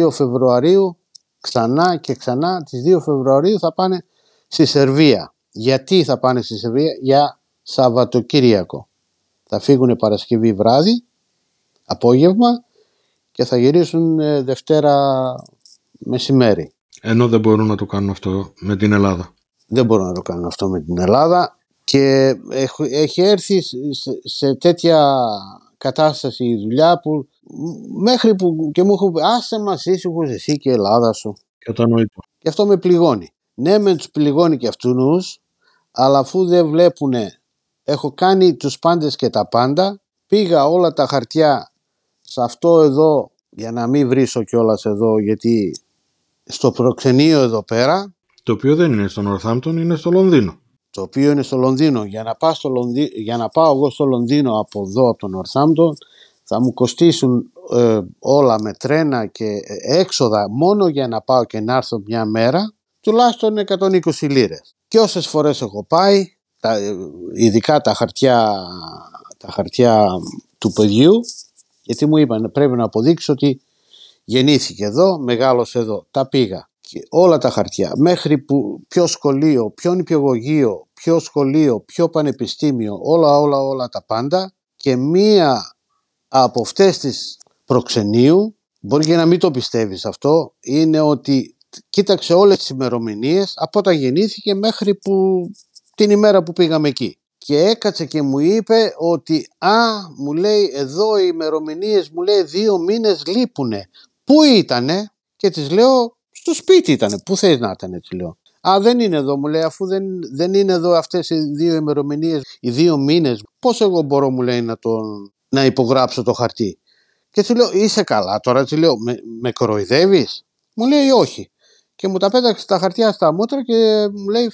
2 Φεβρουαρίου ξανά και ξανά τις 2 Φεβρουαρίου θα πάνε στη Σερβία. Γιατί θα πάνε στη Σερβία; Για Σαββατοκύριακο. Θα φύγουν Παρασκευή βράδυ, απόγευμα και θα γυρίσουν ε, Δευτέρα μεσημέρι. Ενώ δεν μπορούν να το κάνουν αυτό με την Ελλάδα. Δεν μπορούν να το κάνουν αυτό με την Ελλάδα και έχει έρθει σε τέτοια κατάσταση η δουλειά που μέχρι που και μου έχουν πει άσε μας ήσυχους εσύ και η Ελλάδα σου. Κατανοητό. Και αυτό με πληγώνει. Ναι με τους πληγώνει και αυτούς αλλά αφού δεν βλέπουν έχω κάνει τους πάντες και τα πάντα πήγα όλα τα χαρτιά σε αυτό εδώ για να μην βρίσω κιόλας εδώ γιατί στο προξενείο εδώ πέρα το οποίο δεν είναι στο Νορθάμπτον είναι στο Λονδίνο το οποίο είναι στο Λονδίνο για να, πάω στο Λονδίνο, για να πάω εγώ στο Λονδίνο από εδώ από το Νορθάμπτον θα μου κοστίσουν ε, όλα με τρένα και έξοδα μόνο για να πάω και να έρθω μια μέρα τουλάχιστον 120 λίρες. Και όσες φορές έχω πάει, τα, ειδικά τα χαρτιά, τα χαρτιά του παιδιού, γιατί μου είπαν πρέπει να αποδείξω ότι γεννήθηκε εδώ, μεγάλωσε εδώ. Τα πήγα και όλα τα χαρτιά μέχρι που ποιο σχολείο, ποιο νηπιαγωγείο, ποιο σχολείο, ποιο πανεπιστήμιο, όλα όλα όλα τα πάντα και μία από αυτές τις προξενείου, μπορεί και να μην το πιστεύεις αυτό, είναι ότι κοίταξε όλες τις ημερομηνίες από όταν γεννήθηκε μέχρι που την ημέρα που πήγαμε εκεί. Και έκατσε και μου είπε ότι «Α, μου λέει, εδώ οι ημερομηνίες μου λέει δύο μήνες λείπουνε». Πού ήτανε; Και της λέω «Στο σπίτι ήτανε, πού θες να ήταν» έτσι λέω. Α, δεν είναι εδώ, μου λέει, αφού δεν, δεν είναι εδώ αυτές οι δύο ημερομηνίες, οι δύο μήνες, πώς εγώ μπορώ, μου λέει, να, τον, να υπογράψω το χαρτί. Και του λέω, είσαι καλά τώρα, του λέω, με, με κοροϊδεύεις; Μου λέει, όχι και μου τα πέταξε τα χαρτιά στα μούτρα και μου λέει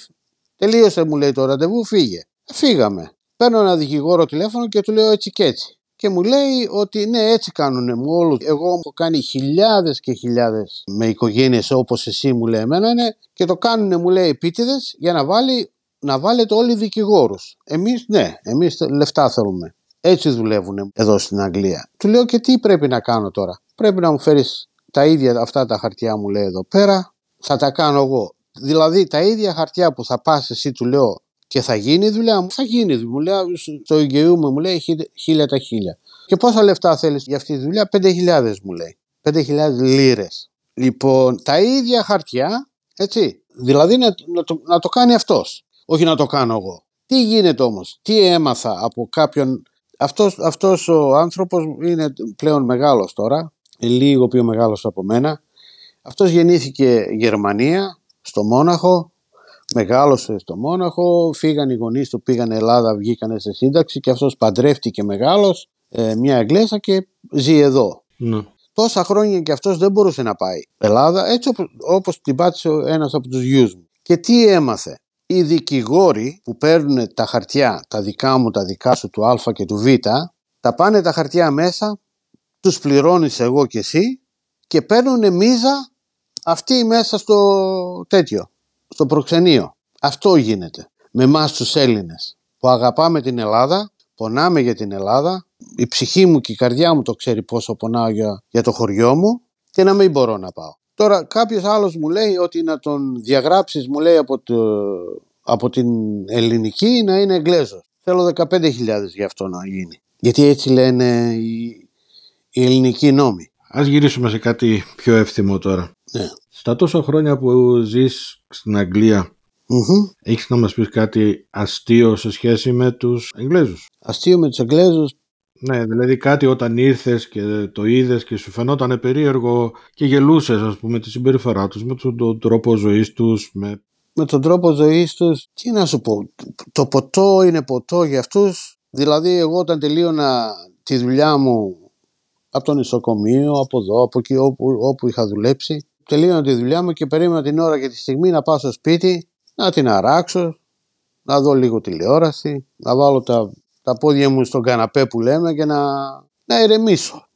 τελείωσε μου λέει το ραντεβού φύγε. Ε, φύγαμε. Παίρνω ένα δικηγόρο τηλέφωνο και του λέω έτσι και έτσι. Και μου λέει ότι ναι έτσι κάνουνε μου όλους. Εγώ έχω κάνει χιλιάδες και χιλιάδες με οικογένειες όπως εσύ μου λέει εμένα είναι και το κάνουνε μου λέει επίτηδες για να βάλει να βάλετε όλοι δικηγόρους. Εμείς ναι, εμείς λεφτά θέλουμε. Έτσι δουλεύουν εδώ στην Αγγλία. Του λέω και τι πρέπει να κάνω τώρα; Πρέπει να μου φέρεις τα ίδια αυτά τα χαρτιά μου λέει εδώ πέρα θα τα κάνω εγώ. Δηλαδή τα ίδια χαρτιά που θα πας εσύ του λέω και θα γίνει η δουλειά μου, θα γίνει η δουλειά μου. Λέω στο εγγυούμε μου λέει χίλια τα χίλια. Και πόσα λεφτά θέλεις για αυτή τη δουλειά, πέντε χιλιάδες μου λέει. Πέντε χιλιάδες λίρες. Λοιπόν, τα ίδια χαρτιά, έτσι, δηλαδή να, να, το, να το κάνει αυτός, όχι να το κάνω εγώ. Τι γίνεται όμως, τι έμαθα από κάποιον, αυτός, αυτός ο άνθρωπος είναι πλέον μεγάλος τώρα, λίγο πιο μεγάλος από μένα, αυτός γεννήθηκε Γερμανία, στο Μόναχο, μεγάλωσε στο Μόναχο, φύγαν οι γονείς του, πήγαν Ελλάδα, βγήκαν σε σύνταξη και αυτός παντρεύτηκε μεγάλος, ε, μια Αγγλέσα και ζει εδώ. Ναι. Τόσα χρόνια και αυτός δεν μπορούσε να πάει Ελλάδα, έτσι όπως την πάτησε ένας από τους γιους μου. Και τι έμαθε; Οι δικηγόροι που παίρνουν τα χαρτιά, τα δικά μου, τα δικά σου, του Α και του Β, τα πάνε τα χαρτιά μέσα, τους πληρώνεις εγώ και εσύ και παίρνουν μίζα αυτοί μέσα στο τέτοιο, στο προξενείο. Αυτό γίνεται με εμάς τους Έλληνες που αγαπάμε την Ελλάδα, πονάμε για την Ελλάδα, η ψυχή μου και η καρδιά μου το ξέρει πόσο πονάω για, για το χωριό μου και να μην μπορώ να πάω. Τώρα κάποιος άλλος μου λέει ότι να τον διαγράψεις μου λέει από, το, από την ελληνική να είναι Εγγλέζος. Θέλω 15.000 γι' αυτό να γίνει. Γιατί έτσι λένε οι, οι ελληνικοί νόμοι. Ας γυρίσουμε σε κάτι πιο εύθυμο τώρα. Ναι. Στα τόσα χρόνια που ζεις στην αγγλια mm έχεις να μας πεις κάτι αστείο σε σχέση με τους Εγγλέζους; Αστείο με τους Εγγλέζους. Ναι, δηλαδή κάτι όταν ήρθες και το είδες και σου φαινόταν περίεργο και γελούσες ας πούμε τη συμπεριφορά τους, με τον, τρόπο ζωής τους. Με... με τον τρόπο ζωής τους, τι να σου πω, το ποτό είναι ποτό για αυτούς. Δηλαδή εγώ όταν τελείωνα τη δουλειά μου από το νοσοκομείο, από εδώ, από εκεί όπου, όπου είχα δουλέψει. Τελείωνα τη δουλειά μου και περίμενα την ώρα και τη στιγμή να πάω στο σπίτι, να την αράξω, να δω λίγο τηλεόραση, να βάλω τα, τα πόδια μου στον καναπέ που λέμε και να, να ηρεμήσω,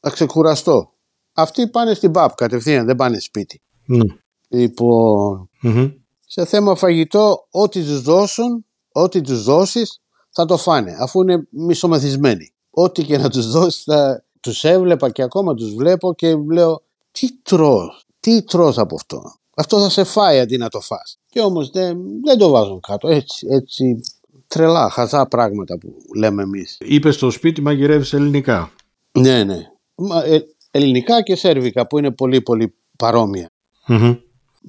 να ξεκουραστώ. Αυτοί πάνε στην ΠΑΠ κατευθείαν, δεν πάνε σπίτι. Ναι. λοιπον σε θέμα φαγητό, ό,τι τους δώσουν, ό,τι τους δώσεις, θα το φάνε, αφού είναι μισομαθισμένοι. Ό,τι και να τους δώσεις θα, τους έβλεπα και ακόμα τους βλέπω και λέω τι τρως, τι τρως από αυτό; Αυτό θα σε φάει αντί να το φας. Και όμως δεν, δεν το βάζουν κάτω. Έτσι, έτσι τρελά, χαζά πράγματα που λέμε εμείς. Είπες στο σπίτι μαγειρεύεις ελληνικά. Ναι, ναι. Ε, ελληνικά και σέρβικα που είναι πολύ πολύ παρόμοια.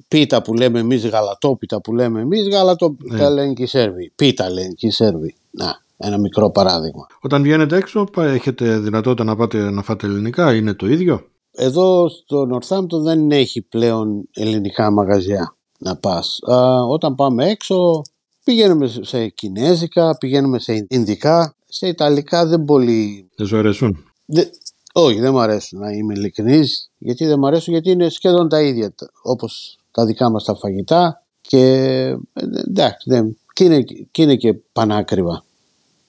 Πίτα που λέμε εμείς, γαλατόπιτα που λέμε εμείς, γαλατόπιτα ναι. λένε και οι Σέρβοι. Πίτα λένε και οι Σέρβοι. Να. Ένα μικρό παράδειγμα. Όταν βγαίνετε έξω, έχετε δυνατότητα να πάτε να φάτε ελληνικά, είναι το ίδιο; Εδώ στο Νορθάμπτο δεν έχει πλέον ελληνικά μαγαζιά να πας. όταν πάμε έξω πηγαίνουμε σε κινέζικα, πηγαίνουμε σε ινδικά, σε ιταλικά δεν πολύ... Δεν σου αρέσουν; όχι, δεν μου αρέσουν να είμαι ειλικρινής. Γιατί δεν μου αρέσουν, γιατί είναι σχεδόν τα ίδια όπως τα δικά μας τα φαγητά και ε, εντάξει, δεν, και είναι, και είναι και πανάκριβα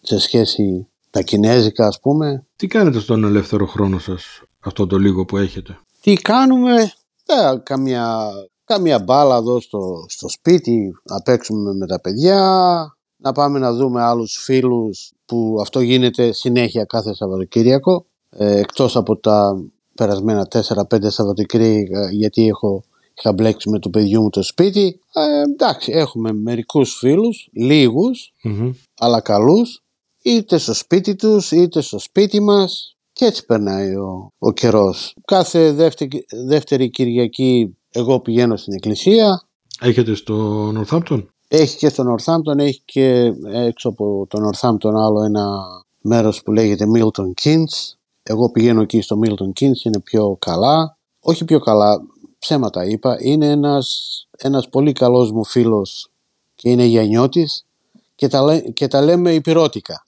σε σχέση τα κινέζικα ας πούμε. Τι κάνετε στον ελεύθερο χρόνο σας, αυτό το λίγο που έχετε. Τι κάνουμε, ε, καμιά, καμιά μπάλα εδώ στο, στο σπίτι, να παίξουμε με τα παιδιά, να πάμε να δούμε άλλους φίλους που αυτό γίνεται συνέχεια κάθε Σαββατοκύριακο, ε, εκτός από τα περασμένα 4-5 Σαββατοκύριακα γιατί έχω είχα μπλέξει με το παιδί μου το σπίτι. Ε, εντάξει, έχουμε μερικούς φίλους, αλλά καλούς, είτε στο σπίτι τους, είτε στο σπίτι μας και έτσι περνάει ο, ο καιρός. Κάθε δεύτερη, δεύτερη Κυριακή εγώ πηγαίνω στην εκκλησία. Έχετε στο Northampton? Έχει και στο Northampton, έχει και έξω από το Northampton άλλο ένα μέρος που λέγεται Milton Keynes. Εγώ πηγαίνω εκεί στο Milton Keynes, είναι πιο καλά. Όχι πιο καλά, ψέματα είπα. Είναι ένας, ένας πολύ καλός μου φίλος και είναι γιανιώτης και τα, και τα λέμε υπηρώτικα.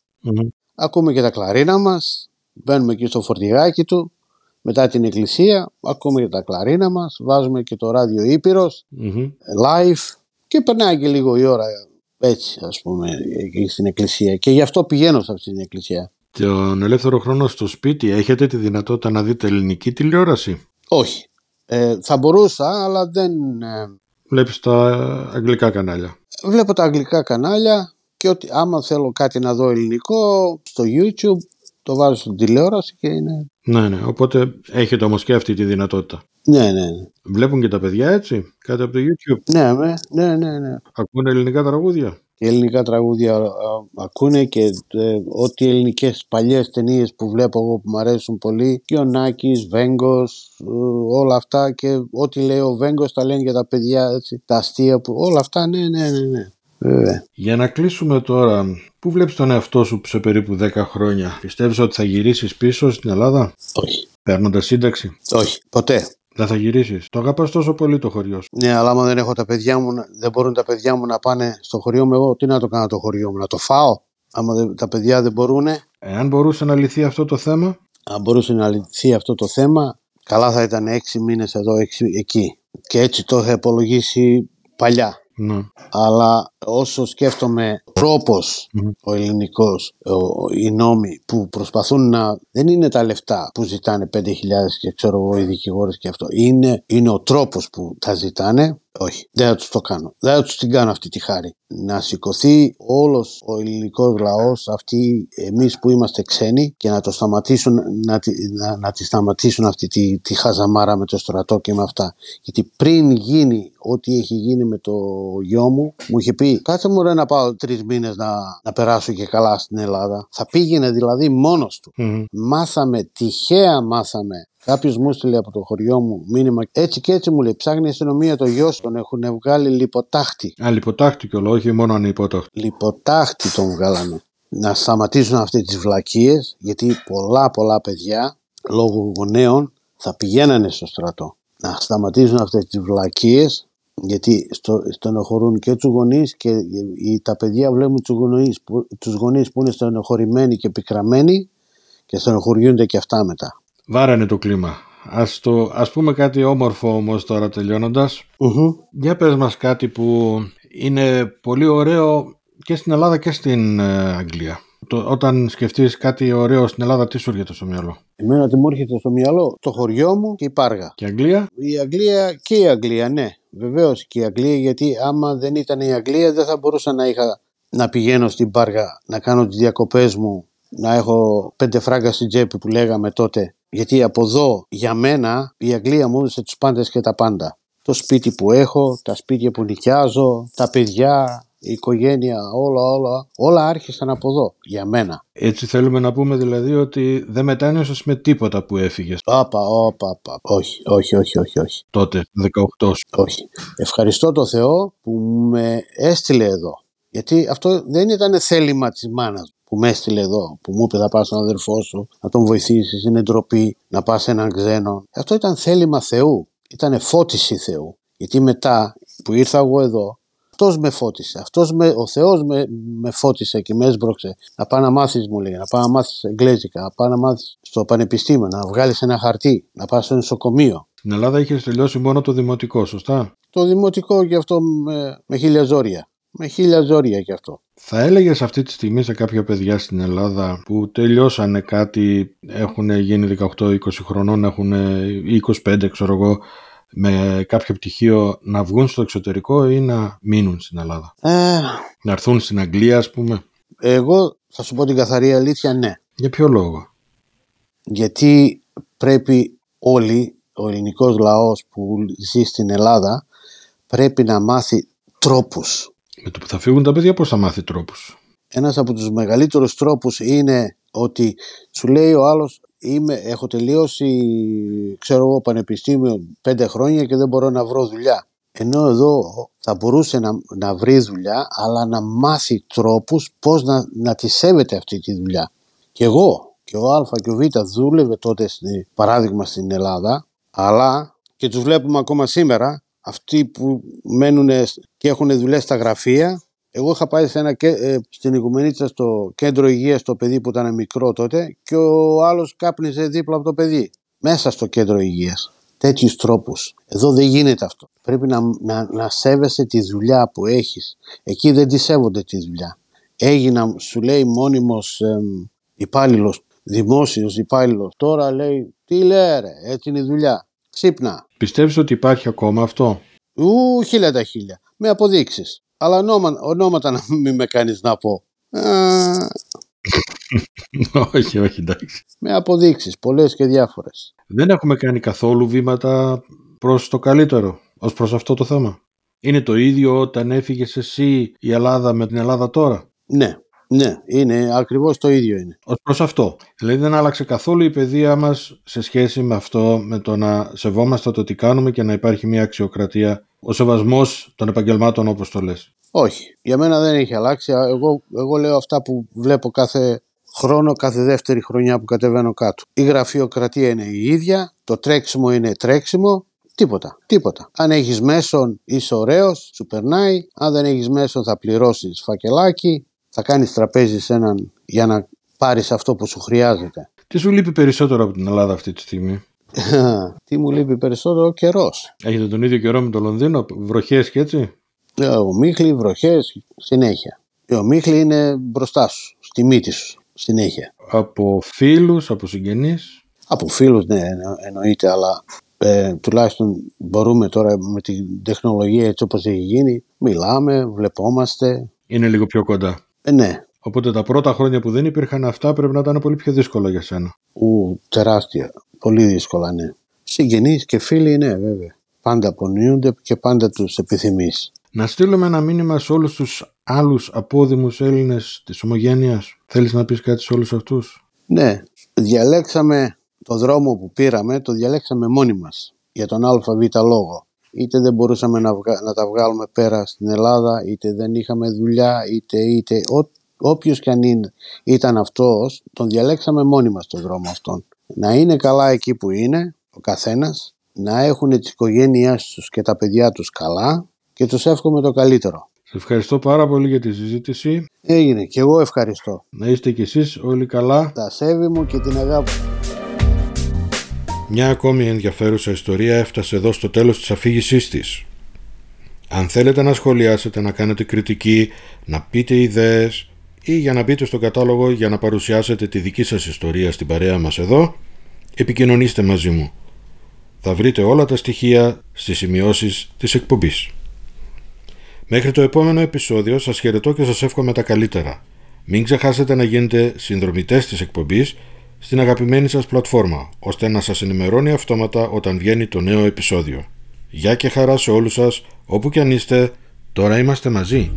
Ακούμε και τα κλαρίνα μας, μπαίνουμε εκεί στο φορτηγάκι του, μετά την εκκλησία, ακούμε και τα κλαρίνα μας, βάζουμε και το ράδιο Ήπειρος, live και περνάει και λίγο η ώρα έτσι ας πούμε εκεί στην εκκλησία και γι' αυτό πηγαίνω σε αυτή την εκκλησία. Τον ελεύθερο χρόνο στο σπίτι έχετε τη δυνατότητα να δείτε ελληνική τηλεόραση; Όχι. Ε, θα μπορούσα αλλά δεν... Ε... Βλέπεις τα αγγλικά κανάλια. Βλέπω τα αγγλικά κανάλια και ότι άμα θέλω κάτι να δω ελληνικό στο YouTube το βάζω στην τηλεόραση και είναι... Ναι, ναι. Οπότε έχετε όμως και αυτή τη δυνατότητα. Ναι, ναι, ναι. Βλέπουν και τα παιδιά έτσι, κάτι από το YouTube. Ναι, ναι, ναι, ναι. Ακούνε ελληνικά τραγούδια; Και ελληνικά τραγούδια ακούνε και ε, ό,τι ελληνικές παλιές ταινίες που βλέπω εγώ που μου αρέσουν πολύ και ο Νάκης, Βέγκος, ε, όλα αυτά και ό,τι λέει ο Βέγκος τα λένε για τα παιδιά, έτσι, τα αστεία που όλα αυτά, ναι, ναι, ναι, ναι. Για να κλείσουμε τώρα, πού βλέπεις τον εαυτό σου σε περίπου 10 χρόνια; Πιστεύεις ότι θα γυρίσεις πίσω στην Ελλάδα; Όχι. Παίρνοντας σύνταξη; Όχι, ποτέ. Δεν θα γυρίσεις; Το αγαπάς τόσο πολύ το χωριό σου. Ναι, αλλά άμα δεν έχω τα παιδιά μου, δεν μπορούν τα παιδιά μου να πάνε στο χωριό μου, εγώ τι να το κάνω το χωριό μου, να το φάω; Άμα τα παιδιά δεν μπορούν. Εάν μπορούσε να λυθεί αυτό το θέμα; Αν μπορούσε να λυθεί αυτό το θέμα, καλά θα ήταν έξι μήνες εδώ, έξι εκεί. Και έτσι το είχα υπολογίσει παλιά. Ναι. Αλλά όσο σκέφτομαι τρόπος ο ελληνικός, ο, οι νόμοι που προσπαθούν να... Δεν είναι τα λεφτά που ζητάνε 5.000 και ξέρω εγώ οι δικηγόρες και αυτό. Είναι, είναι ο τρόπος που τα ζητάνε όχι, δεν θα τους το κάνω. Δεν θα τους την κάνω αυτή τη χάρη. Να σηκωθεί όλος ο ελληνικός λαός, αυτοί εμείς που είμαστε ξένοι, και να το σταματήσουν, να, να, να τη σταματήσουν αυτή τη, τη χαζαμάρα με το στρατό και με αυτά. Γιατί πριν γίνει ό,τι έχει γίνει με το γιο μου, μου είχε πει: Κάτσε μου ρε να πάω τρεις μήνες να, να περάσω και καλά στην Ελλάδα. Θα πήγαινε δηλαδή μόνος του. Μάθαμε, τυχαία μάθαμε Κάποιος μου στείλε από το χωριό μου μήνυμα έτσι και έτσι μου λέει: Ψάχνει η αστυνομία το γιο τον έχουν βγάλει λιποτάχτη. Α, λιποτάχτη κιόλα, όχι μόνο ανυπόταχτη. Λιποτάχτη τον βγάλανε. Να σταματήσουν αυτές τις βλακίες, γιατί πολλά πολλά παιδιά λόγω γονέων θα πηγαίνανε στο στρατό. Να σταματήσουν αυτές τις βλακίες, γιατί στο, στενοχωρούν και τους γονείς και τα παιδιά βλέπουν τους γονείς τους γονείς που είναι στενοχωρημένοι και πικραμένοι και στενοχωριούνται και αυτά μετά. Βάρανε το κλίμα. Ας, το, ας πούμε κάτι όμορφο όμως τώρα τελειώνοντας. Mm-hmm. Για πες μας κάτι που είναι πολύ ωραίο και στην Ελλάδα και στην ε, Αγγλία. Το, όταν σκεφτείς κάτι ωραίο στην Ελλάδα, τι σου έρχεται στο μυαλό; Εμένα τι μου έρχεται στο μυαλό, το χωριό μου και η Πάργα. Και η Αγγλία; Η Αγγλία και η Αγγλία, ναι. Βεβαίως και η Αγγλία, γιατί άμα δεν ήταν η Αγγλία, δεν θα μπορούσα να, είχα, να πηγαίνω στην Πάργα, να κάνω τις διακοπές μου, να έχω πέντε φράγκα στην τσέπη που λέγαμε τότε γιατί από εδώ για μένα η Αγγλία μου έδωσε τους πάντες και τα πάντα. Το σπίτι που έχω, τα σπίτια που νοικιάζω, τα παιδιά, η οικογένεια, όλα, όλα, όλα άρχισαν από εδώ, για μένα. Έτσι θέλουμε να πούμε δηλαδή ότι δεν μετάνιωσες με τίποτα που έφυγες. Όπα, όπα, όπα, όχι, όχι, όχι, όχι, όχι. Τότε, 18 σου. Όχι. Ευχαριστώ το Θεό που με έστειλε εδώ. Γιατί αυτό δεν ήταν θέλημα της μάνας που με έστειλε εδώ, που μου είπε θα πάω στον αδερφό σου, να τον βοηθήσεις, είναι ντροπή, να πας σε έναν ξένο. Αυτό ήταν θέλημα Θεού. Ήταν φώτιση Θεού. Γιατί μετά που ήρθα εγώ εδώ, αυτός με φώτισε. Αυτός με, ο Θεός με, με φώτισε και με έσπρωξε. Να πάει να μάθεις, μου λέει, να πάει να μάθεις εγγλέζικα, να πάει να μάθεις στο πανεπιστήμιο, να βγάλεις ένα χαρτί, να πας στο νοσοκομείο. Στην Ελλάδα είχες τελειώσει μόνο το δημοτικό, σωστά; Το δημοτικό και αυτό με, με χίλια ζόρια. Με χίλια ζόρια κι αυτό. Θα έλεγες αυτή τη στιγμή σε κάποια παιδιά στην Ελλάδα που τελειώσανε κάτι, έχουν γίνει 18-20 χρονών, έχουν 25 ξέρω εγώ, με κάποιο πτυχίο να βγουν στο εξωτερικό ή να μείνουν στην Ελλάδα; Ε, να έρθουν στην Αγγλία ας πούμε; Εγώ θα σου πω την καθαρή αλήθεια ναι. Για ποιο λόγο; Γιατί πρέπει όλοι, ο ελληνικός λαός που ζει στην Ελλάδα πρέπει να μάθει τρόπους. Με το που θα φύγουν τα παιδιά πώς θα μάθει τρόπους; Ένας από τους μεγαλύτερους τρόπους είναι ότι σου λέει ο άλλος είμαι, έχω τελειώσει ξέρω εγώ πανεπιστήμιο πέντε χρόνια και δεν μπορώ να βρω δουλειά. Ενώ εδώ θα μπορούσε να, να βρει δουλειά αλλά να μάθει τρόπους πώς να, να τη σέβεται αυτή τη δουλειά. Και εγώ και ο Α και ο Β δούλευε τότε παράδειγμα στην Ελλάδα αλλά και τους βλέπουμε ακόμα σήμερα αυτοί που μένουν και έχουν δουλειές στα γραφεία εγώ είχα πάει σε ένα, ε, στην Οικουμενίτσα στο κέντρο υγείας το παιδί που ήταν μικρό τότε και ο άλλος κάπνιζε δίπλα από το παιδί μέσα στο κέντρο υγείας. Τέτοιους τρόπους. Εδώ δεν γίνεται αυτό. Πρέπει να, να, να σέβεσαι τη δουλειά που έχεις. Εκεί δεν τη σέβονται τη δουλειά. Έγινα, σου λέει μόνιμος ε, υπάλληλος, δημόσιος υπάλληλος. Τώρα λέει, τι λέει ρε, έτσι είναι η δουλειά. Ξύπνα. Πιστεύεις ότι υπάρχει ακόμα αυτό; Ου, χίλια τα χίλια. Με αποδείξεις. Αλλά ονόματα να μην με κάνεις να πω. όχι, όχι, εντάξει. Με αποδείξεις, πολλές και διάφορες. Δεν έχουμε κάνει καθόλου βήματα προς το καλύτερο, ως προς αυτό το θέμα. Είναι το ίδιο όταν έφυγες εσύ η Ελλάδα με την Ελλάδα τώρα; Ναι, ναι, είναι ακριβώς το ίδιο είναι. Ως προς αυτό. Δηλαδή δεν άλλαξε καθόλου η παιδεία μας σε σχέση με αυτό, με το να σεβόμαστε το τι κάνουμε και να υπάρχει μια αξιοκρατία ο σεβασμός των επαγγελμάτων όπως το λες. Όχι, για μένα δεν έχει αλλάξει. Εγώ, εγώ λέω αυτά που βλέπω κάθε χρόνο, κάθε δεύτερη χρονιά που κατεβαίνω κάτω. Η γραφειοκρατία είναι η ίδια, το τρέξιμο είναι τρέξιμο, τίποτα, τίποτα. Αν έχεις μέσον είσαι ωραίος, σου περνάει, αν δεν έχεις μέσον θα πληρώσεις φακελάκι, θα κάνεις τραπέζι σε έναν για να πάρεις αυτό που σου χρειάζεται. Τι σου λείπει περισσότερο από την Ελλάδα αυτή τη στιγμή. Τι μου λείπει περισσότερο, ο καιρός. Έχετε τον ίδιο καιρό με το Λονδίνο, βροχές και έτσι; Ε, ο Μίχλι, βροχές, συνέχεια. Ε, ο Μίχλι είναι μπροστά σου, στη μύτη σου, συνέχεια. Από φίλους, από συγγενείς; Από φίλους, ναι, εννοείται, αλλά ε, τουλάχιστον μπορούμε τώρα με την τεχνολογία έτσι όπως έχει γίνει, μιλάμε, βλεπόμαστε. Είναι λίγο πιο κοντά. Ε, ναι. Οπότε τα πρώτα χρόνια που δεν υπήρχαν αυτά πρέπει να ήταν πολύ πιο δύσκολο για σένα. Ου, τεράστια. Πολύ δύσκολα, ναι. Συγγενείς και φίλοι, ναι, βέβαια. Πάντα απονείονται και πάντα τους επιθυμείς. Να στείλουμε ένα μήνυμα σε όλους τους άλλους απόδημους Έλληνες της ομογένειας. Θέλεις να πεις κάτι σε όλους αυτούς; Ναι, διαλέξαμε το δρόμο που πήραμε, το διαλέξαμε μόνοι μας για τον ΑΒ λόγο. Είτε δεν μπορούσαμε να, να τα βγάλουμε πέρα στην Ελλάδα, είτε δεν είχαμε δουλειά, είτε, είτε ό, όποιος και αν είναι, ήταν αυτός, τον διαλέξαμε μόνοι μας τον δρόμο αυτόν να είναι καλά εκεί που είναι ο καθένας, να έχουν τις οικογένειές τους και τα παιδιά τους καλά και τους εύχομαι το καλύτερο. Σε ευχαριστώ πάρα πολύ για τη συζήτηση. Έγινε και εγώ ευχαριστώ. Να είστε κι εσείς όλοι καλά. Τα σέβη μου και την αγάπη Μια ακόμη ενδιαφέρουσα ιστορία έφτασε εδώ στο τέλος της αφήγησής της. Αν θέλετε να σχολιάσετε, να κάνετε κριτική, να πείτε ιδέες, ή για να μπείτε στο κατάλογο για να παρουσιάσετε τη δική σας ιστορία στην παρέα μας εδώ, επικοινωνήστε μαζί μου. Θα βρείτε όλα τα στοιχεία στις σημειώσεις της εκπομπής. Μέχρι το επόμενο επεισόδιο σας χαιρετώ και σας εύχομαι τα καλύτερα. Μην ξεχάσετε να γίνετε συνδρομητές της εκπομπής στην αγαπημένη σας πλατφόρμα, ώστε να σας ενημερώνει αυτόματα όταν βγαίνει το νέο επεισόδιο. Γεια και χαρά σε όλους σας, όπου και αν είστε, τώρα είμαστε μαζί.